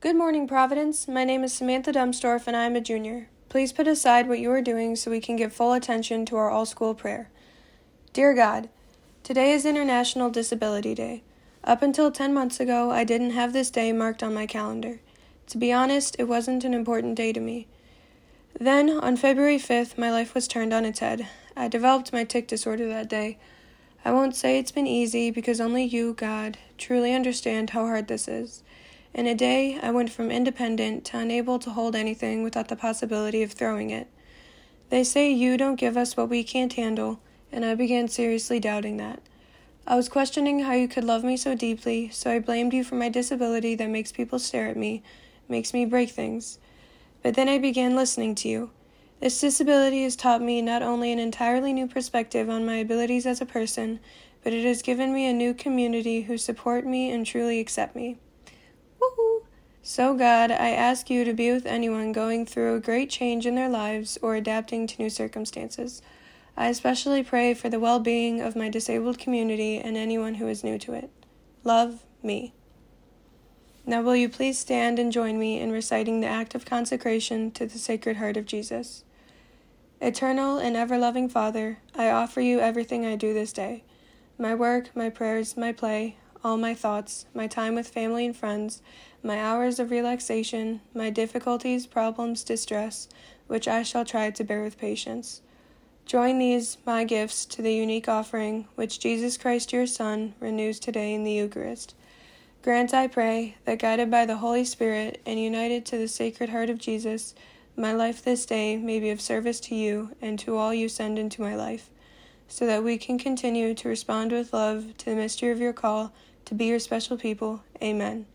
Good morning, Providence. My name is Samantha Dumstorff, and I am a junior. Please put aside what you are doing so we can give full attention to our all school prayer. Dear God, today is International Disability Day. Up until 10 months ago, I didn't have this day marked on my calendar. To be honest, it wasn't an important day to me. Then, on February 5th, my life was turned on its head. I developed my tic disorder that day. I won't say it's been easy because only you, God, truly understand how hard this is. In a day, I went from independent to unable to hold anything without the possibility of throwing it. They say you don't give us what we can't handle, and I began seriously doubting that. I was questioning how you could love me so deeply, so I blamed you for my disability that makes people stare at me, makes me break things. But then I began listening to you. This disability has taught me not only an entirely new perspective on my abilities as a person, but it has given me a new community who support me and truly accept me. So, God, I ask you to be with anyone going through a great change in their lives or adapting to new circumstances. I especially pray for the well being of my disabled community and anyone who is new to it. Love me. Now, will you please stand and join me in reciting the act of consecration to the Sacred Heart of Jesus? Eternal and ever loving Father, I offer you everything I do this day my work, my prayers, my play, all my thoughts, my time with family and friends, my hours of relaxation, my difficulties, problems, distress, which I shall try to bear with patience. Join these, my gifts, to the unique offering which Jesus Christ your Son renews today in the Eucharist. Grant, I pray, that guided by the Holy Spirit and united to the Sacred Heart of Jesus, my life this day may be of service to you and to all you send into my life, so that we can continue to respond with love to the mystery of your call to be your special people. Amen.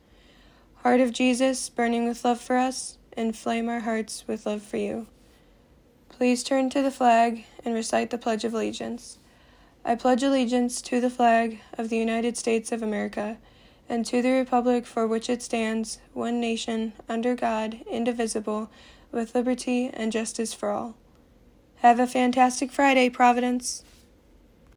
Heart of Jesus, burning with love for us, inflame our hearts with love for you. Please turn to the flag and recite the Pledge of Allegiance. I pledge allegiance to the flag of the United States of America and to the republic for which it stands, one nation, under God, indivisible, with liberty and justice for all. Have a fantastic Friday, Providence.